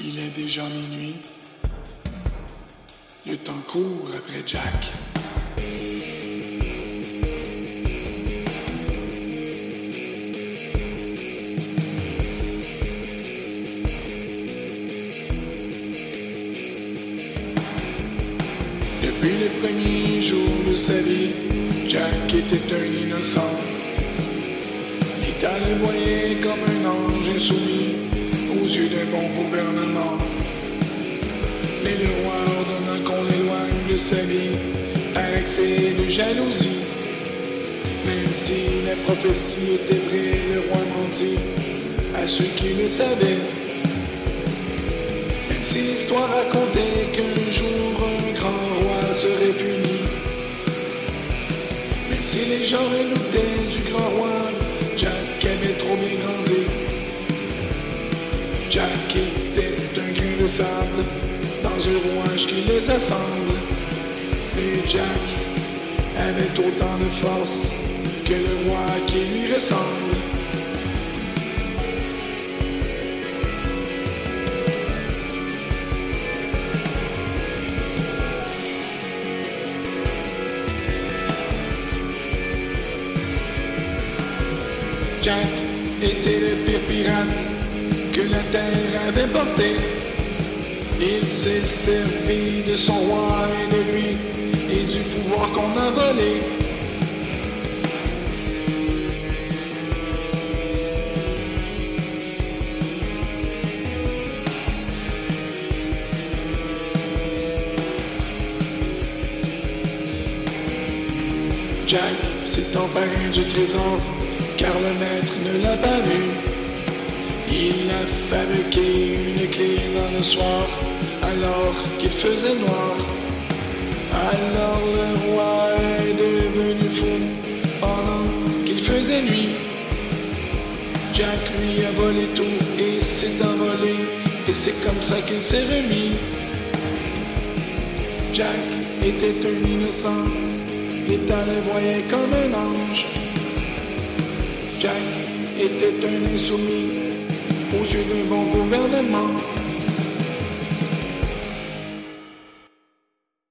Il est déjà minuit. Le temps court après Jack. Depuis les premiers jours de sa vie, Jack était un innocent. Le voyait comme un ange insoumis yeux d'un bon gouvernement. Mais le roi ordonna qu'on l'éloigne de sa vie par excès de jalousie. Même si la prophétie était vraie, le roi mentit à ceux qui le savaient. Même si l'histoire racontait qu'un jour un grand roi serait puni. Même si les gens redoutaient du grand roi, avait trop bien. Jack était un grain de sable dans un rouage qui les assemble. Et Jack avait autant de force que le roi qui lui ressemble. Jack était le pire pirate que la terre avait porté. Il s'est servi de son roi et de lui et du pouvoir qu'on a volé. Jack s'est emparé du trésor car le maître ne l'a pas vu. Il a fabriqué une clé dans le soir alors qu'il faisait noir. Alors le roi est devenu fou pendant qu'il faisait nuit. Jack lui a volé tout et s'est envolé et c'est comme ça qu'il s'est remis. Jack était un innocent, l'État le voyait comme un ange. Jack était un insoumis aux yeux d'un bon gouvernement.